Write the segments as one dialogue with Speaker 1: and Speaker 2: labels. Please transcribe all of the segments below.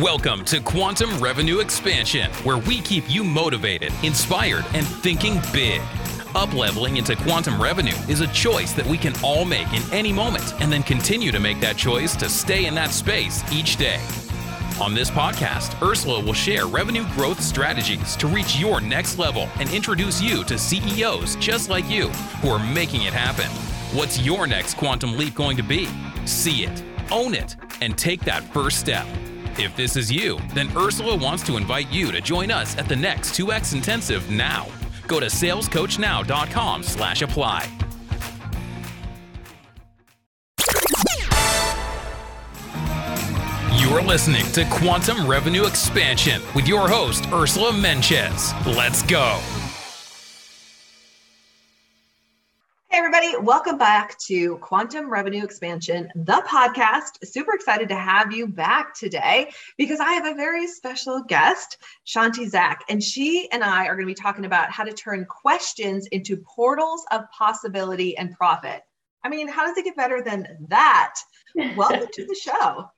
Speaker 1: Welcome to Quantum Revenue Expansion, where we keep you motivated, inspired, and thinking big. Upleveling into quantum revenue is a choice that we can all make in any moment and then continue to make that choice to stay in that space each day. On this podcast, Ursula will share revenue growth strategies to reach your next level and introduce you to CEOs just like you who are making it happen. What's your next quantum leap going to be? See it, own it, and take that first step. If this is you, then Ursula wants to invite you to join us at the next 2X Intensive now. Go to salescoachnow.com slash apply. You're listening to Quantum Revenue Expansion with your host, Ursula Mentjes. Let's go.
Speaker 2: Hey, everybody, welcome back to Quantum Revenue Expansion, the podcast. Super excited to have you back today because I have a very special guest, Shanti Zach, and she and I are going to be talking about how to turn questions into portals of possibility and profit. I mean, how does it get better than that? Welcome to the show.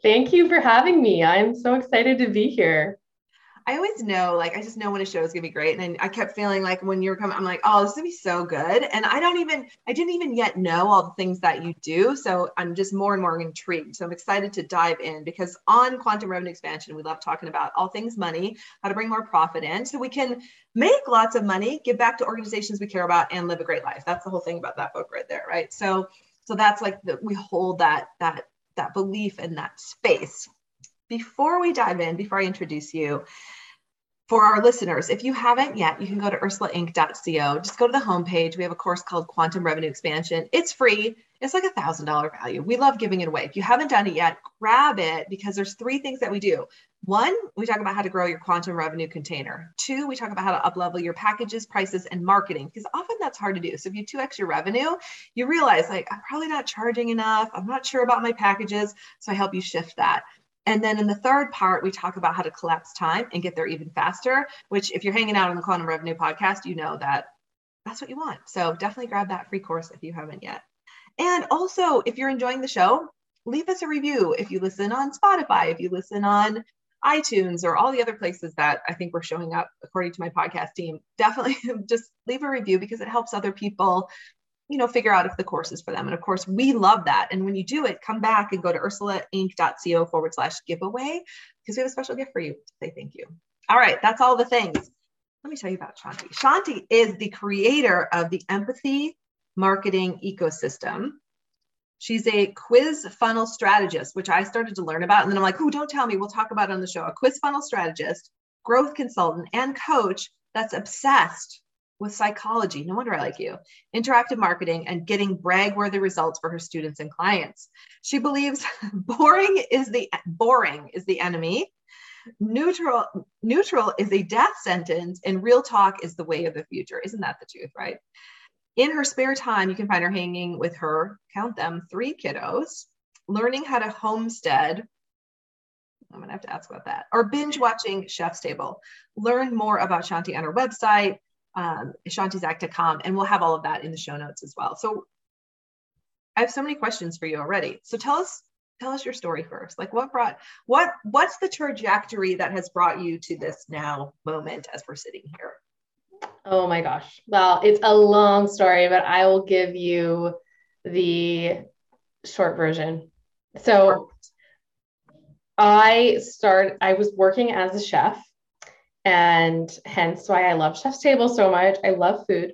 Speaker 3: Thank you for having me. I'm so excited to be here.
Speaker 2: I always know, like, I just know when a show is gonna be great. And I kept feeling like when you were coming, I'm like, oh, this is gonna be so good. And I don't even, I didn't even yet know all the things that you do. So I'm just more and more intrigued. So I'm excited to dive in because on quantum revenue expansion, we love talking about all things money, how to bring more profit in so we can make lots of money, give back to organizations we care about, and live a great life. That's the whole thing about that book right there, right? So, so that's like the, we hold that that that belief in that space. Before we dive in, before I introduce you, for our listeners, if you haven't yet, you can go to ursulainc.co. Just go to the homepage. We have a course called Quantum Revenue Expansion. It's free. It's like a thousand dollar value. We love giving it away. If you haven't done it yet, grab it because there's three things that we do. One, we talk about how to grow your quantum revenue container. Two, we talk about how to uplevel your packages, prices, and marketing because often that's hard to do. So if you 2x your revenue, you realize like I'm probably not charging enough. I'm not sure about my packages. So I help you shift that. And then in the third part, we talk about how to collapse time and get there even faster, which if you're hanging out on the Quantum Revenue podcast, you know that that's what you want. So definitely grab that free course if you haven't yet. And also, if you're enjoying the show, leave us a review. If you listen on Spotify, if you listen on iTunes or all the other places that I think we're showing up according to my podcast team, definitely just leave a review because it helps other people you know, figure out if the course is for them. And of course, we love that. And when you do it, come back and go to ursulainc.co forward slash giveaway because we have a special gift for you to say thank you. All right, that's all the things. Let me tell you about Shanti. Shanti is the creator of the empathy marketing ecosystem. She's a quiz funnel strategist, which I started to learn about. And then I'm like, oh, don't tell me. We'll talk about it on the show. A quiz funnel strategist, growth consultant, and coach that's obsessed with psychology. No wonder I like you. Interactive marketing and getting brag worthy results for her students and clients. She believes boring is the boring is the enemy. Neutral neutral is a death sentence and real talk is the way of the future. Isn't that the truth, right? In her spare time, you can find her hanging with her, count them, three kiddos, learning how to homestead I'm gonna have to ask about that. Or binge watching Chef's Table. Learn more about Shanti on her website, um, shantizak.com, and we'll have all of that in the show notes as well. So I have so many questions for you already. So tell us tell us your story first. Like what brought what what's the trajectory that has brought you to this now moment as we're sitting here?
Speaker 3: Oh my gosh. Well, it's a long story, but I will give you the short version. So I start I was working as a chef and hence why I love Chef's Table so much. I love food.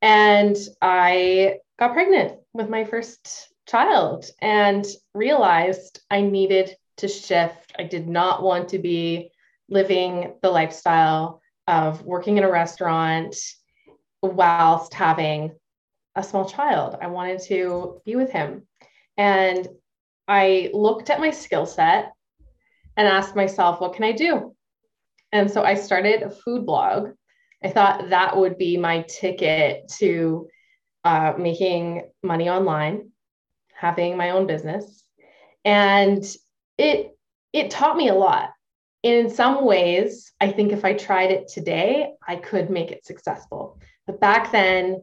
Speaker 3: And I got pregnant with my first child and realized I needed to shift. I did not want to be living the lifestyle of working in a restaurant whilst having a small child. I wanted to be with him. And I looked at my skill set and asked myself, what can I do? And so I started a food blog. I thought that would be my ticket to uh, making money online, having my own business. And it it taught me a lot in some ways, I think if I tried it today, I could make it successful. But back then,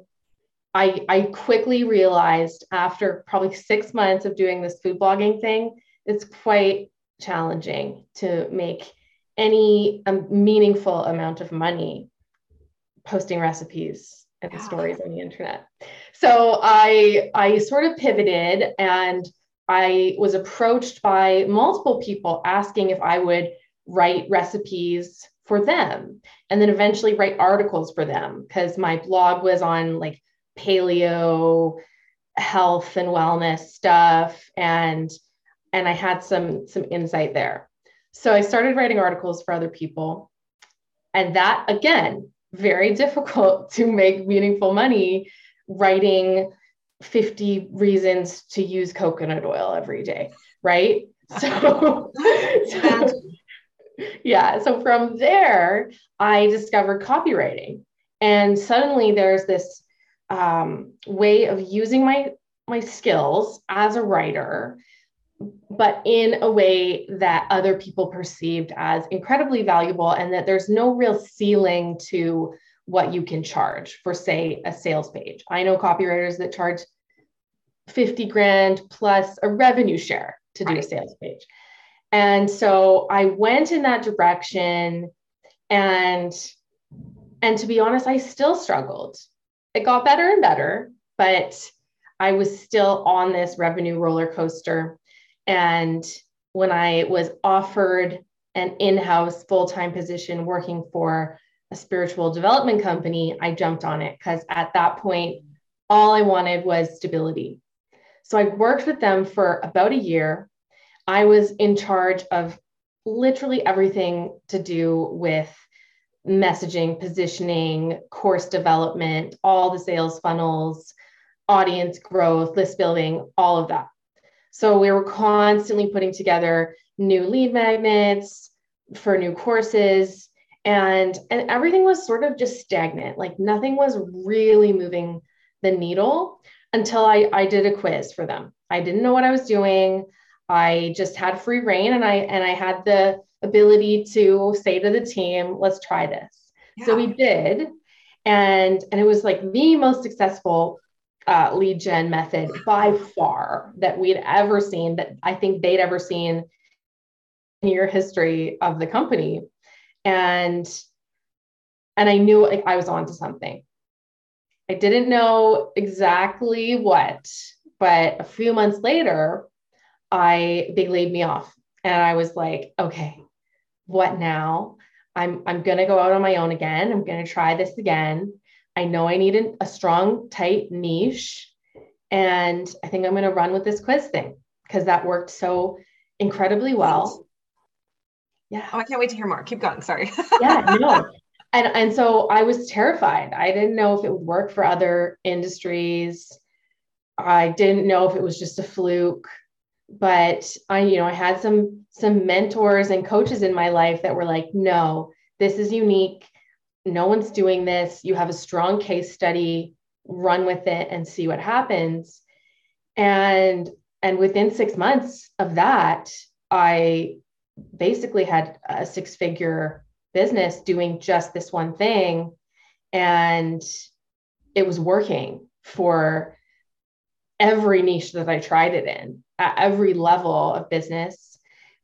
Speaker 3: I, I quickly realized after probably six months of doing this food blogging thing, it's quite challenging to make any um, meaningful amount of money posting recipes and yeah. stories on the internet. So I I sort of pivoted and I was approached by multiple people asking if I would write recipes for them and then eventually write articles for them because my blog was on like paleo health and wellness stuff and and i had some some insight there so i started writing articles for other people and that again very difficult to make meaningful money writing 50 reasons to use coconut oil every day right so, so yeah. So from there, I discovered copywriting. And suddenly there's this um, way of using my my skills as a writer, but in a way that other people perceived as incredibly valuable, and that there's no real ceiling to what you can charge for, say, a sales page. I know copywriters that charge 50 grand plus a revenue share to do right. a sales page. And so I went in that direction and and to be honest, I still struggled. It got better and better, but I was still on this revenue roller coaster. And when I was offered an in house full time position working for a spiritual development company, I jumped on it because at that point, all I wanted was stability. So I worked with them for about a year. I was in charge of literally everything to do with messaging, positioning, course development, all the sales funnels, audience growth, list building, all of that. So we were constantly putting together new lead magnets for new courses and and everything was sort of just stagnant. Like nothing was really moving the needle until I I did a quiz for them. I didn't know what I was doing. I just had free rein and I and I had the ability to say to the team, let's try this. Yeah. So we did. And and it was like the most successful uh, lead gen method by far that we'd ever seen that I think they'd ever seen in your history of the company. And and I knew like I was onto something. I didn't know exactly what, but a few months later, I they laid me off and I was like, okay, what now? I'm I'm gonna go out on my own again. I'm gonna try this again. I know I need an, a strong, tight niche. And I think I'm gonna run with this quiz thing because that worked so incredibly well.
Speaker 2: Yeah. Oh, I can't wait to hear more. Keep going. Sorry.
Speaker 3: yeah, no. And and so I was terrified. I didn't know if it would work for other industries. I didn't know if it was just a fluke but I, you know, I had some some mentors and coaches in my life that were like, no, this is unique. No one's doing this. You have a strong case study, run with it and see what happens. And and within six months of that, I basically had a six figure business doing just this one thing. And it was working for every niche that I tried it in at every level of business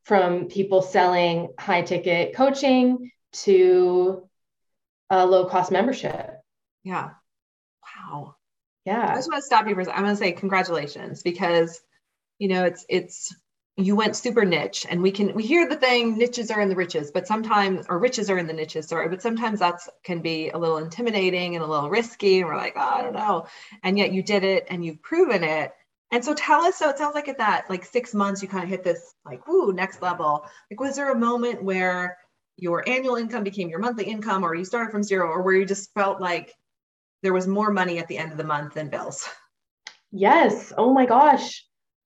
Speaker 3: from people selling high ticket coaching to a low cost membership.
Speaker 2: Yeah. Wow.
Speaker 3: Yeah.
Speaker 2: I just want to stop you for a second. I'm going to say congratulations because, you know, it's, it's, you went super niche and we can we hear the thing niches are in the riches but sometimes or riches are in the niches sorry but sometimes that's can be a little intimidating and a little risky and we're like oh, i don't know and yet you did it and you've proven it and so tell us so it sounds like at that like six months you kind of hit this like woo next level like was there a moment where your annual income became your monthly income or you started from zero or where you just felt like there was more money at the end of the month than bills.
Speaker 3: Yes. Oh my gosh.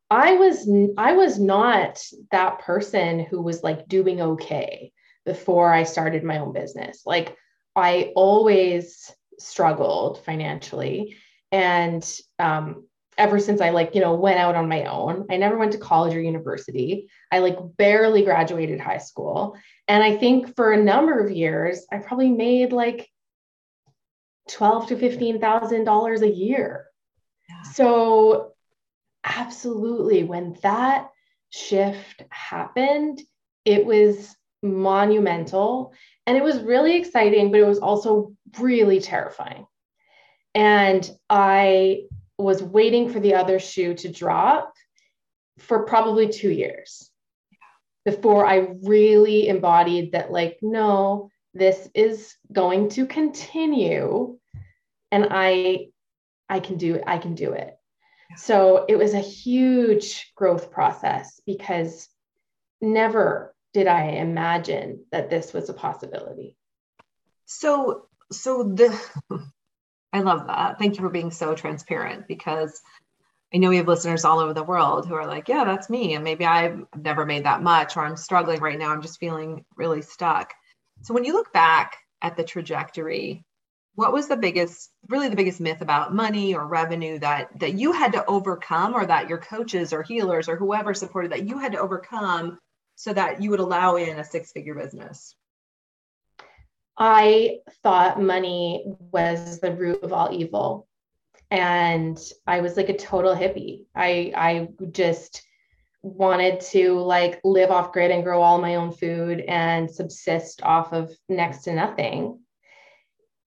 Speaker 3: I was I was not that person who was like doing okay before I started my own business. Like I always struggled financially and um, ever since I like, you know, went out on my own. I never went to college or university. I like barely graduated high school. And I think for a number of years, I probably made like twelve to fifteen thousand dollars a year. Yeah. So absolutely when that shift happened it was monumental and it was really exciting but it was also really terrifying and i was waiting for the other shoe to drop for probably 2 years before i really embodied that like no this is going to continue and i i can do it, i can do it so it was a huge growth process because never did I imagine that this was a possibility.
Speaker 2: So, so the, I love that. Thank you for being so transparent because I know we have listeners all over the world who are like, yeah, that's me. And maybe I've never made that much, or I'm struggling right now. I'm just feeling really stuck. So when you look back at the trajectory what was the biggest really the biggest myth about money or revenue that that you had to overcome or that your coaches or healers or whoever supported that you had to overcome so that you would allow in a six figure business
Speaker 3: i thought money was the root of all evil and i was like a total hippie i i just wanted to like live off grid and grow all my own food and subsist off of next to nothing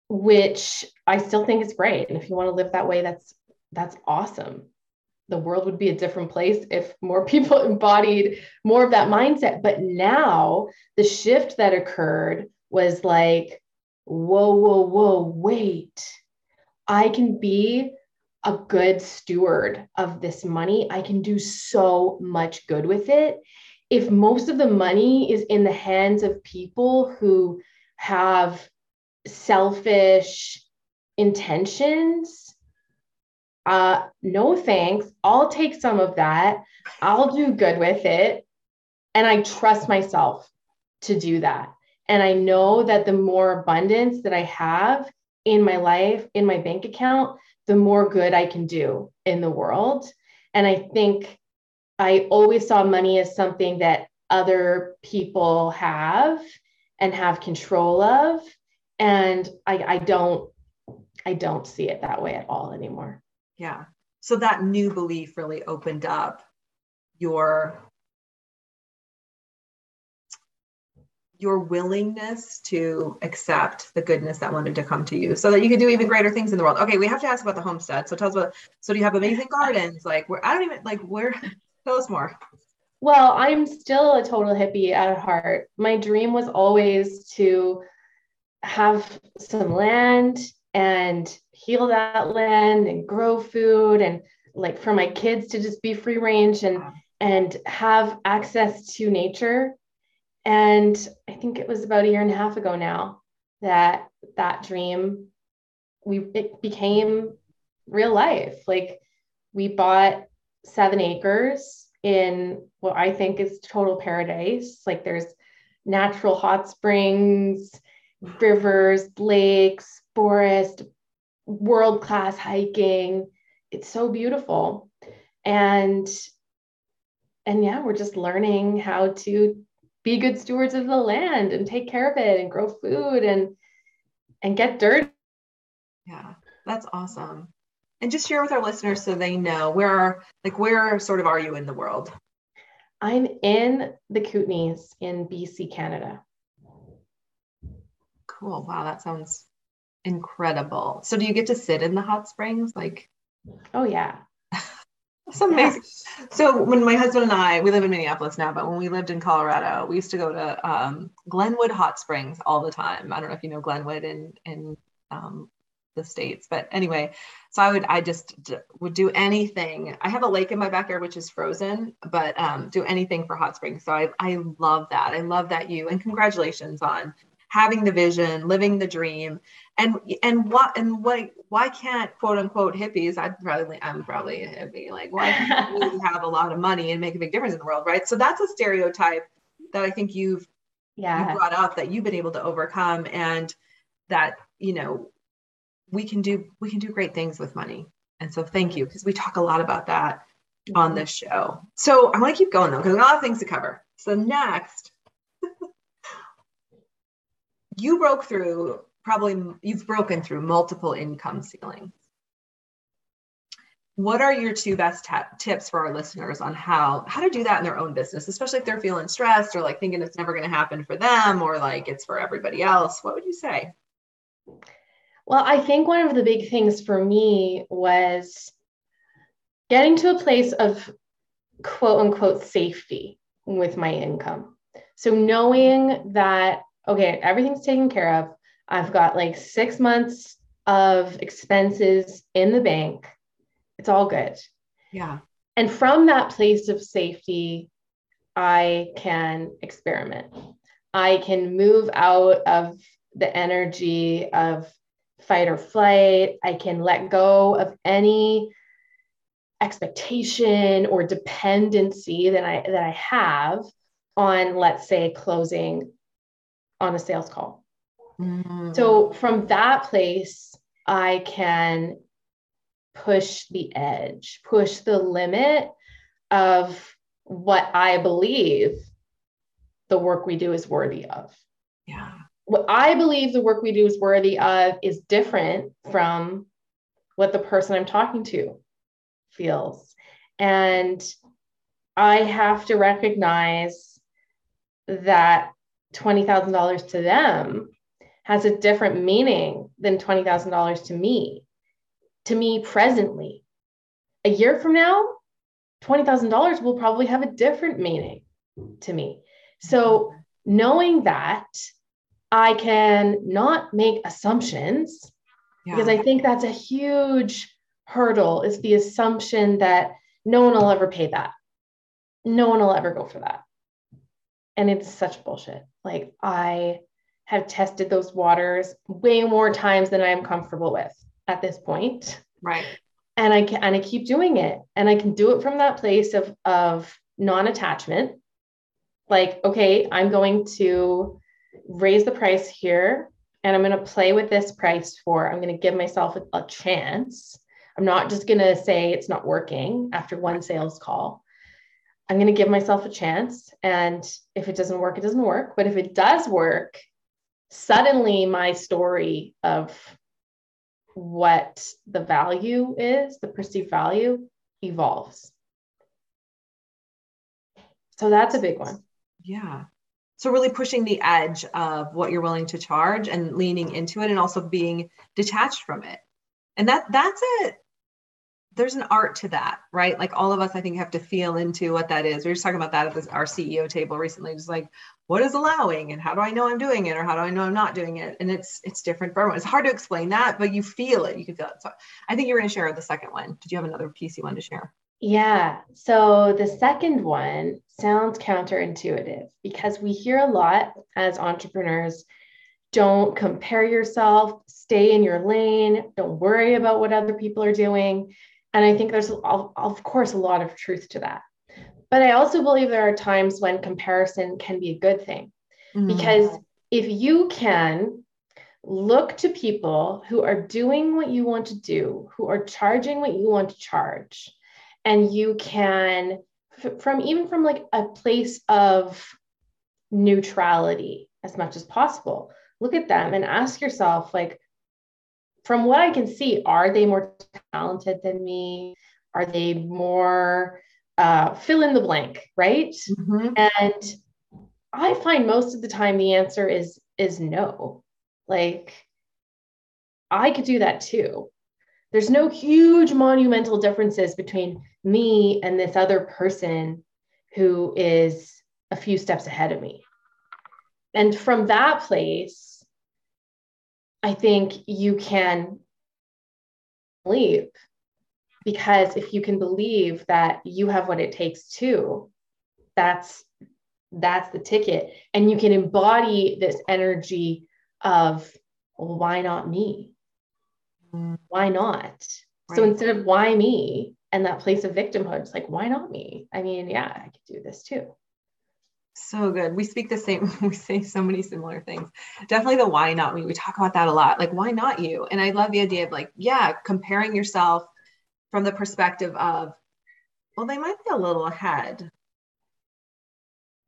Speaker 3: which I still think is great. And if you want to live that way, that's that's awesome. The world would be a different place if more people embodied more of that mindset. But now the shift that occurred was like, whoa, whoa, whoa, wait. I can be a good steward of this money. I can do so much good with it. If most of the money is in the hands of people who have selfish intentions, uh, no thanks. I'll take some of that. I'll do good with it. And I trust myself to do that. And I know that the more abundance that I have in my life, in my bank account, the more good I can do in the world. And I think I always saw money as something that other people have and have control of. And I, I don't i don't see it that way at all anymore.
Speaker 2: Yeah. So that new belief really opened up your your willingness to accept the goodness that wanted to come to you so that you could do even greater things in the world. Okay we have to ask about the homestead. So tell us about so do you have amazing gardens? Like where i don't even like where tell us more.
Speaker 3: Well i'm still a total hippie at heart. My dream was always to have some land and heal that land and grow food and like for my kids to just be free range and and have access to nature and i think it was about a year and a half ago now that that dream we it became real life like we bought seven acres in what i think is total paradise like there's natural hot springs rivers, lakes, forest, world class hiking. It's so beautiful. And and yeah, we're just learning how to be good stewards of the land and take care of it and grow food and and get dirt.
Speaker 2: Yeah, that's awesome. And just share with our listeners so they know where, like, where sort of are you in the world?
Speaker 3: I'm in the Kootenays in BC, Canada.
Speaker 2: Cool. Wow, that sounds incredible. So do you get to sit in the hot springs? Like,
Speaker 3: oh yeah.
Speaker 2: That's amazing. Yeah. So when my husband and I, we live in Minneapolis now, but when we lived in Colorado, we used to go to um, Glenwood Hot Springs all the time. I don't know if you know Glenwood in in um, the states, but anyway, so I would I just d- would do anything. I have a lake in my backyard which is frozen, but um, do anything for hot springs. So I I love that. I love that you and congratulations on having the vision, living the dream, and and what and why why can't quote unquote hippies? I'd probably I'm probably a hippie. Like why can't we have a lot of money and make a big difference in the world, right? So that's a stereotype that I think you've yeah. you brought up that you've been able to overcome, and that you know we can do we can do great things with money. And so thank you because we talk a lot about that on mm-hmm. this show. So I want to keep going though because we have a lot of things to cover. So next you broke through probably you've broken through multiple income ceilings. What are your two best t- tips for our listeners on how how to do that in their own business especially if they're feeling stressed or like thinking it's never going to happen for them or like it's for everybody else? What would you say?
Speaker 3: Well i think one of the big things for me was getting to a place of quote unquote safety with my income. So knowing that okay, everything's taken care of. I've got like six months of expenses in the bank. It's all good.
Speaker 2: Yeah.
Speaker 3: And from that place of safety, I can experiment. I can move out of the energy of fight or flight. I can let go of any expectation or dependency that I that I have on let's say closing on a sales call. Mm-hmm. So from that place, I can push the edge, push the limit of what I believe the work we do is worthy of.
Speaker 2: Yeah.
Speaker 3: What I believe the work we do is worthy of is different from what the person I'm talking to feels. And I have to recognize that $20,000 to them has a different meaning than $20,000 to me, to me presently. A year from now, $20,000 will probably have a different meaning to me. So, knowing that, I can not make assumptions yeah. because I think that's a huge hurdle is the assumption that no one will ever pay that. No one will ever go for that. And it's such bullshit. Like I have tested those waters way more times than I am comfortable with at this point.
Speaker 2: Right.
Speaker 3: And I can and I keep doing it. And I can do it from that place of of non-attachment. Like, okay, I'm going to raise the price here and I'm going to play with this price for, I'm going to give myself a, a chance. I'm not just going to say it's not working after one sales call. I'm going to give myself a chance. And if it doesn't work, it doesn't work. But if it does work, suddenly my story of what the value is, the perceived value, evolves. So that's a big one.
Speaker 2: Yeah. So really pushing the edge of what you're willing to charge and leaning into it and also being detached from it. And that that's it there's an art to that, right? Like all of us, I think, have to feel into what that is. We were just talking about that at this, our CEO table recently. Just like, what is allowing, and how do I know I'm doing it, or how do I know I'm not doing it? And it's it's different for everyone. It's hard to explain that, but you feel it. You can feel it. So I think you're going to share the second one. Did you have another piece you wanted to share?
Speaker 3: Yeah. So the second one sounds counterintuitive because we hear a lot as entrepreneurs don't compare yourself, stay in your lane, don't worry about what other people are doing. And I think there's, of course, a lot of truth to that. But I also believe there are times when comparison can be a good thing. Mm-hmm. Because if you can look to people who are doing what you want to do, who are charging what you want to charge, and you can, from even from like a place of neutrality as much as possible, look at them and ask yourself, like, from what I can see, are they more talented than me? Are they more uh, fill in the blank, right? Mm-hmm. And I find most of the time the answer is is no. Like I could do that too. There's no huge monumental differences between me and this other person who is a few steps ahead of me. And from that place, I think you can believe because if you can believe that you have what it takes to, that's that's the ticket. And you can embody this energy of well, why not me? Why not? Right. so instead of why me and that place of victimhood it's like why not me? I mean yeah i could do this too
Speaker 2: so good we speak the same we say so many similar things definitely the why not me we talk about that a lot like why not you and i love the idea of like yeah comparing yourself from the perspective of well they might be a little ahead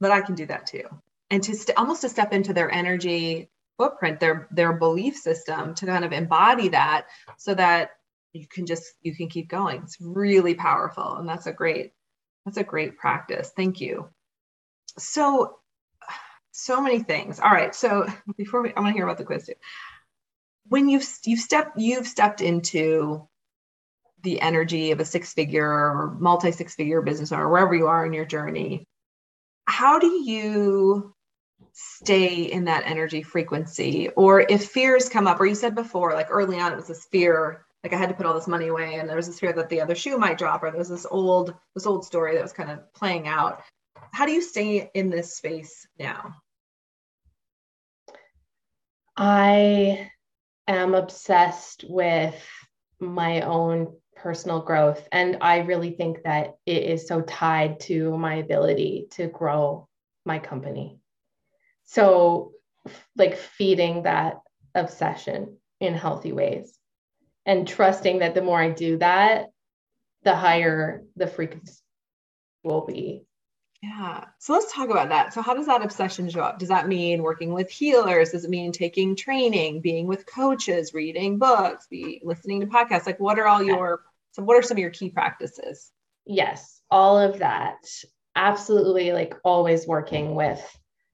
Speaker 2: but I can do that too. And to st- almost to step into their energy footprint, their their belief system, to kind of embody that, so that you can just you can keep going. It's really powerful, and that's a great that's a great practice. Thank you. So so many things. All right. So before we, I want to hear about the quiz too. When you've you've stepped you've stepped into the energy of a six figure or multi six figure business owner, wherever you are in your journey how do you stay in that energy frequency or if fears come up or you said before like early on it was this fear like i had to put all this money away and there was this fear that the other shoe might drop or there was this old this old story that was kind of playing out how do you stay in this space now
Speaker 3: i am obsessed with my own personal growth. And I really think that it is so tied to my ability to grow my company. So, like feeding that obsession in healthy ways and trusting that the more I do that, the higher the frequency will be.
Speaker 2: Yeah. So let's talk about that. So how does that obsession show up? Does that mean working with healers? Does it mean taking training, being with coaches, reading books, be listening to podcasts? Like what are all your so, what are some of your key practices?
Speaker 3: Yes, all of that. Absolutely, like always working with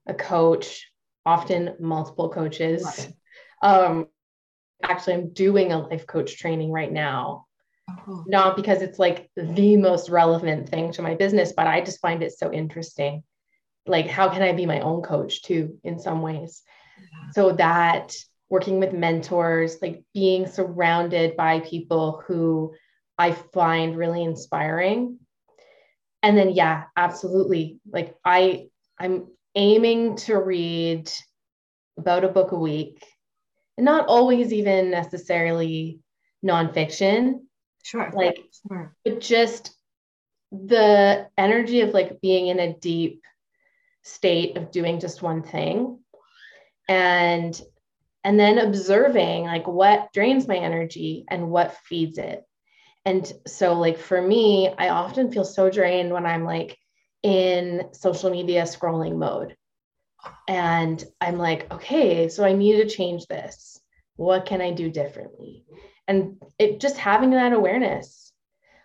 Speaker 3: a coach, often multiple coaches. Um, actually, I'm doing a life coach training right now. Oh. Not because it's like the most relevant thing to my business, but I just find it so interesting. Like, how can I be my own coach too, in some ways? Yeah. So, that working with mentors, like being surrounded by people who I find really inspiring. And then yeah, absolutely. Like I I'm aiming to read about a book a week. And not always even necessarily nonfiction.
Speaker 2: Sure.
Speaker 3: Like
Speaker 2: sure.
Speaker 3: but just the energy of like being in a deep state of doing just one thing and and then observing like what drains my energy and what feeds it and so, like, for me, I often feel so drained when I'm like in social media scrolling mode. And I'm like, okay, so I need to change this. What can I do differently? And it just having that awareness.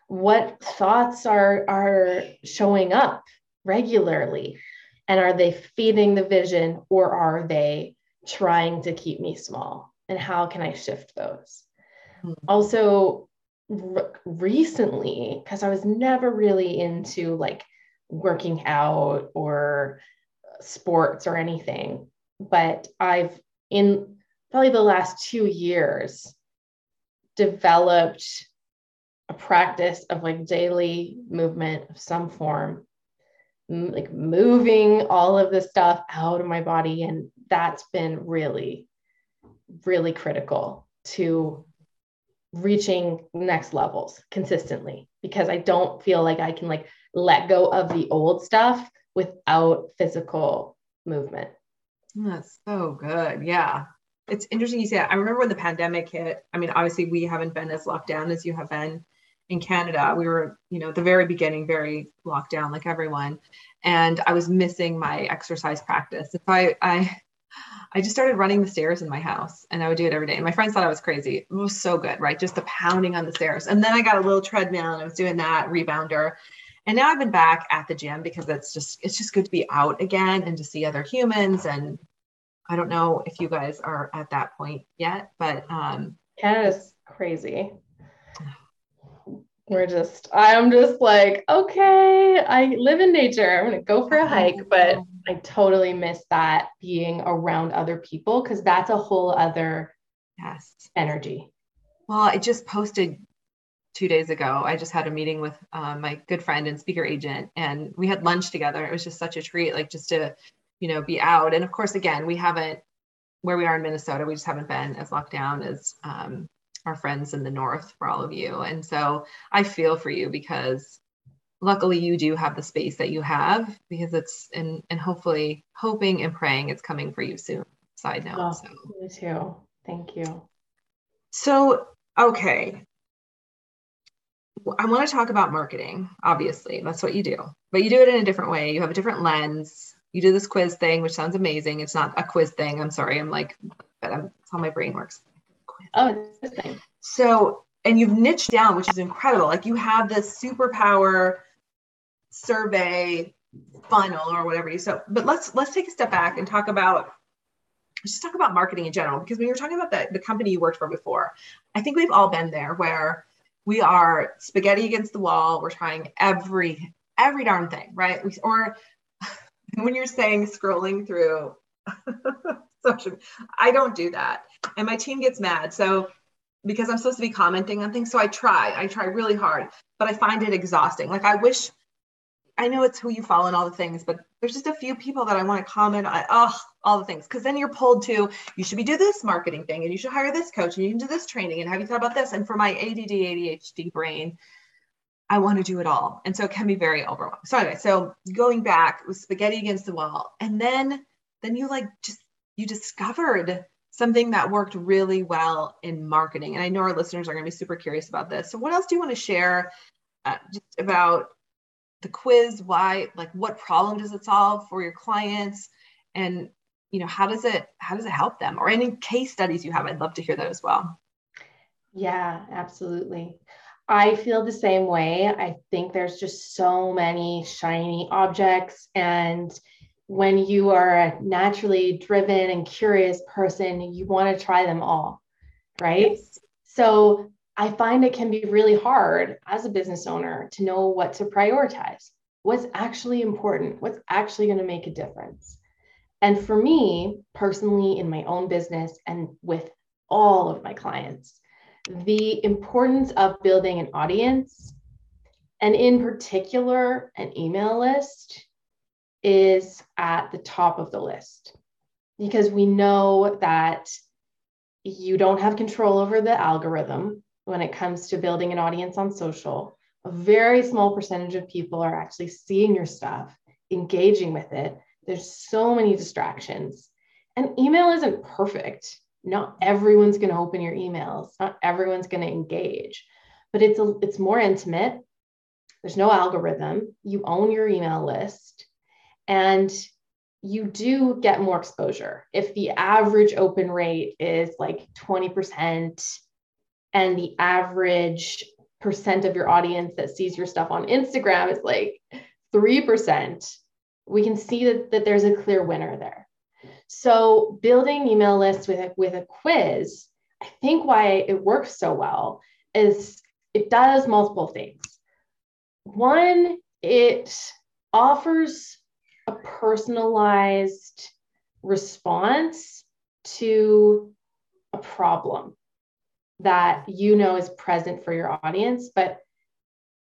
Speaker 3: What thoughts are are showing up regularly? And are they feeding the vision or are they trying to keep me small? And how can I shift those? Mm-hmm. Also, recently because I was never really into like working out or sports or anything, but I've in probably the last two years developed a practice of like daily movement of some form like moving all of the stuff out of my body and that's been really really critical to reaching next levels consistently because I don't feel like I can like let go of the old stuff without physical movement.
Speaker 2: That's so good. Yeah. It's interesting you say that. I remember when the pandemic hit. I mean, obviously we haven't been as locked down as you have been in Canada. We were, you know, at the very beginning, very locked down like everyone. And I was missing my exercise practice. If I I I just started running the stairs in my house and I would do it every day. And my friends thought I was crazy. It was so good, right? Just the pounding on the stairs. And then I got a little treadmill and I was doing that rebounder. And now I've been back at the gym because it's just it's just good to be out again and to see other humans. And I don't know if you guys are at that point yet, but um
Speaker 3: Canada's crazy. We're just, I'm just like, okay, I live in nature. I'm to go for a hike, but I totally miss that being around other people because that's a whole other
Speaker 2: yes
Speaker 3: energy.
Speaker 2: Well, I just posted two days ago. I just had a meeting with um, my good friend and speaker agent, and we had lunch together. It was just such a treat, like just to, you know, be out. And of course, again, we haven't where we are in Minnesota, we just haven't been as locked down as um, our friends in the north for all of you. And so I feel for you because luckily you do have the space that you have because it's and and hopefully hoping and praying it's coming for you soon. Side note. Oh,
Speaker 3: so. Me too. Thank you.
Speaker 2: So okay. I want to talk about marketing, obviously. That's what you do. But you do it in a different way. You have a different lens. You do this quiz thing, which sounds amazing. It's not a quiz thing. I'm sorry. I'm like, but I'm, that's how my brain works.
Speaker 3: Oh, interesting.
Speaker 2: So, and you've niched down, which is incredible. Like you have this superpower survey funnel or whatever you so but let's let's take a step back and talk about let's just talk about marketing in general because when you're talking about the, the company you worked for before i think we've all been there where we are spaghetti against the wall we're trying every every darn thing right we, or when you're saying scrolling through social i don't do that and my team gets mad so because i'm supposed to be commenting on things so i try i try really hard but i find it exhausting like i wish I know it's who you follow and all the things, but there's just a few people that I want to comment on. Oh, all the things. Because then you're pulled to, you should be do this marketing thing and you should hire this coach and you can do this training. And have you thought about this? And for my ADD, ADHD brain, I want to do it all. And so it can be very overwhelming. So anyway, so going back with spaghetti against the wall. And then then you like just you discovered something that worked really well in marketing. And I know our listeners are going to be super curious about this. So what else do you want to share uh, just about the quiz why like what problem does it solve for your clients and you know how does it how does it help them or any case studies you have i'd love to hear that as well
Speaker 3: yeah absolutely i feel the same way i think there's just so many shiny objects and when you are a naturally driven and curious person you want to try them all right yes. so I find it can be really hard as a business owner to know what to prioritize, what's actually important, what's actually going to make a difference. And for me personally, in my own business and with all of my clients, the importance of building an audience, and in particular, an email list, is at the top of the list because we know that you don't have control over the algorithm when it comes to building an audience on social. A very small percentage of people are actually seeing your stuff, engaging with it. There's so many distractions. And email isn't perfect. Not everyone's going to open your emails. Not everyone's going to engage. But it's a, it's more intimate. There's no algorithm. You own your email list and you do get more exposure. If the average open rate is like 20%, and the average percent of your audience that sees your stuff on Instagram is like 3%, we can see that, that there's a clear winner there. So building email lists with a, with a quiz, I think why it works so well is it does multiple things. One, it offers a personalized response to a problem that you know is present for your audience, but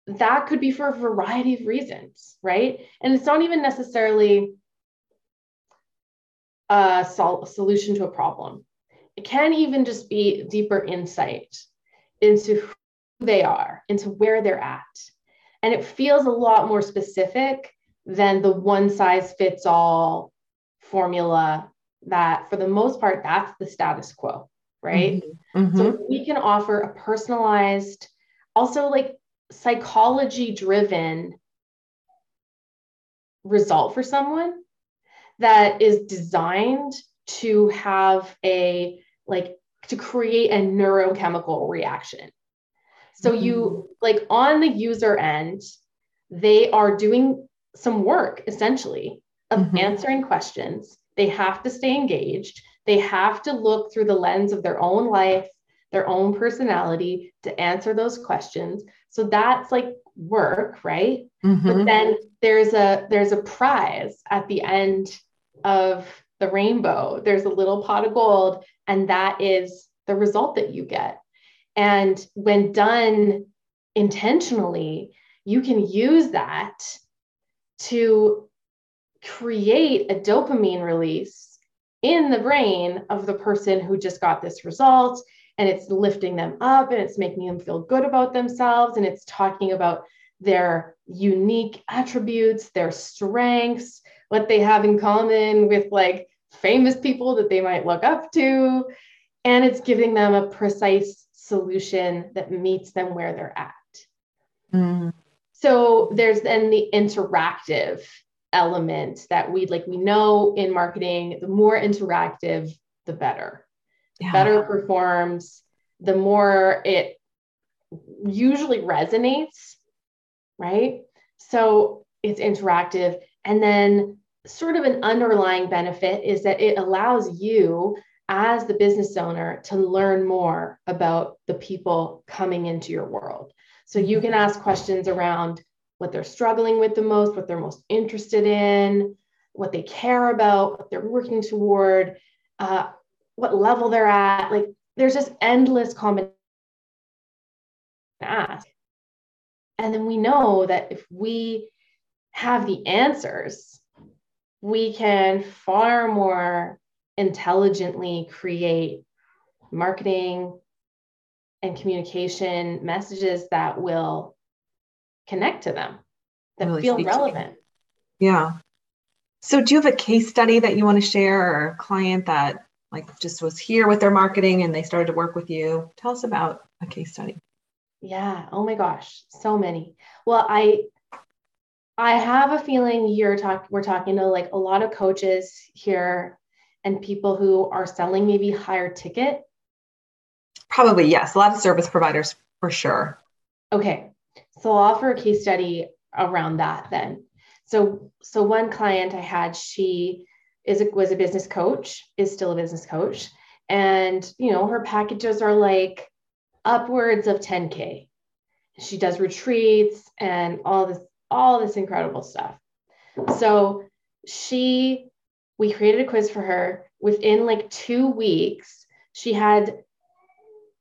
Speaker 3: that could be for a variety of reasons, right? And it's not even necessarily a sol- solution to a problem. It can even just be deeper insight into who they are, into where they're at. And it feels a lot more specific than the one size fits all formula that, for the most part, that's the status quo right? Mm-hmm. So mm-hmm. we can offer a personalized, also like psychology driven result for someone that is designed to have a like to create a neurochemical reaction. So mm-hmm. you like on the user end, they are doing some work essentially of mm-hmm. answering questions. They have to stay engaged. They have to look through the lens of their own life, their own personality to answer those questions. So that's like work, right? Mm-hmm. But then there's a there's a prize at the end of the rainbow. There's a little pot of gold and that is the result that you get. And when done intentionally, you can use that to create a dopamine release in the brain of the person who just got this result. And it's lifting them up and it's making them feel good about themselves. And it's talking about their unique attributes, their strengths, what they have in common with like famous people that they might look up to. And it's giving them a precise solution that meets them where they're at. Mm. So there's then the interactive element that we like we know in marketing the more interactive the better yeah. better performs the more it usually resonates right so it's interactive and then sort of an underlying benefit is that it allows you as the business owner to learn more about the people coming into your world. So you can ask questions around what they're struggling with the most, what they're most interested in, what they care about, what they're working toward, uh, what level they're at. Like there's just endless combinations to ask. And then we know that if we have the answers we can far more intelligently create marketing and communication messages that will connect to them that really feel relevant
Speaker 2: yeah so do you have a case study that you want to share or a client that like just was here with their marketing and they started to work with you tell us about a case study
Speaker 3: yeah oh my gosh so many well i I have a feeling you're talking we're talking to like a lot of coaches here and people who are selling maybe higher ticket.
Speaker 2: Probably yes, a lot of service providers for sure.
Speaker 3: Okay. So I'll offer a case study around that then. So so one client I had, she is a, was a business coach, is still a business coach, and you know, her packages are like upwards of 10k. She does retreats and all this all this incredible stuff. So she, we created a quiz for her. Within like two weeks, she had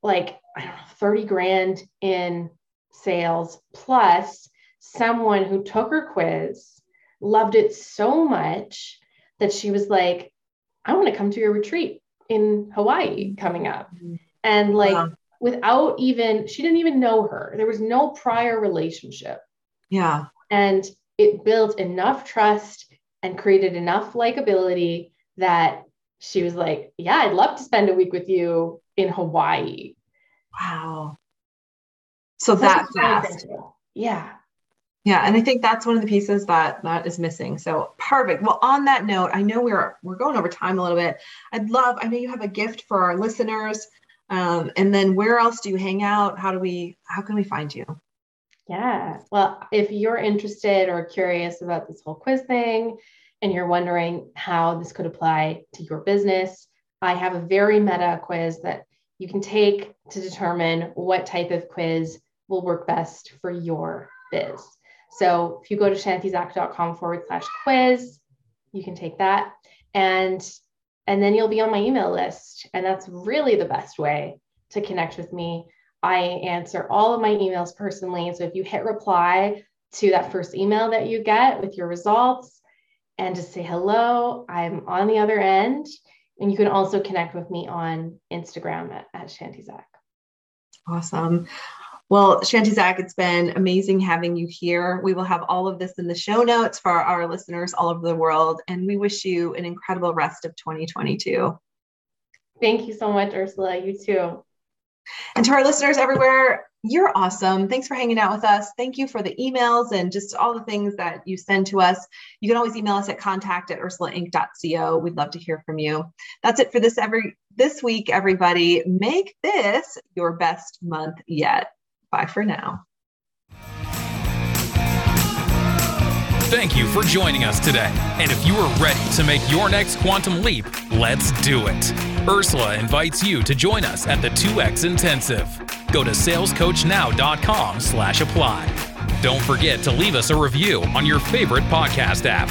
Speaker 3: like, I don't know, 30 grand in sales, plus someone who took her quiz, loved it so much that she was like, I want to come to your retreat in Hawaii mm-hmm. coming up. Mm-hmm. And like, wow. without even, she didn't even know her, there was no prior relationship.
Speaker 2: Yeah.
Speaker 3: And it built enough trust and created enough likability that she was like, Yeah, I'd love to spend a week with you in Hawaii.
Speaker 2: Wow. So, that fast.
Speaker 3: Yeah.
Speaker 2: Yeah, and I think that's one of the pieces that that is missing. So perfect. Well, on that note, I know we're we're going over time a little bit. I'd love. I know you have a gift for our listeners. Um, and then where else do you hang out? How do we? How can we find you?
Speaker 3: Yeah. Well, if you're interested or curious about this whole quiz thing and you're wondering how this could apply to your business, I have a very meta quiz that you can take to determine what type of quiz will work best for your biz. So if you go to chantizak.com forward slash quiz, you can take that and and then you'll be on my email list. And that's really the best way to connect with me. I answer all of my emails personally. So if you hit reply to that first email that you get with your results and just say hello, I'm on the other end. And you can also connect with me on Instagram at, at Chanti Zak.
Speaker 2: Awesome. Well, Chanti Zak, it's been amazing having you here. We will have all of this in the show notes for our listeners all over the world. And we wish you an incredible rest of 2022.
Speaker 3: Thank you so much, Ursula. You too.
Speaker 2: And to our listeners everywhere, you're awesome. Thanks for hanging out with us. Thank you for the emails and just all the things that you send to us. You can always email us at contact at ursulainc.co. We'd love to hear from you. That's it for this every this week, everybody. Make this your best month yet. Bye for now.
Speaker 1: Thank you for joining us today. And if you are ready to make your next quantum leap, let's do it. Ursula invites you to join us at the 2X Intensive. Go to salescoachnow.com slash apply. Don't forget to leave us a review on your favorite podcast app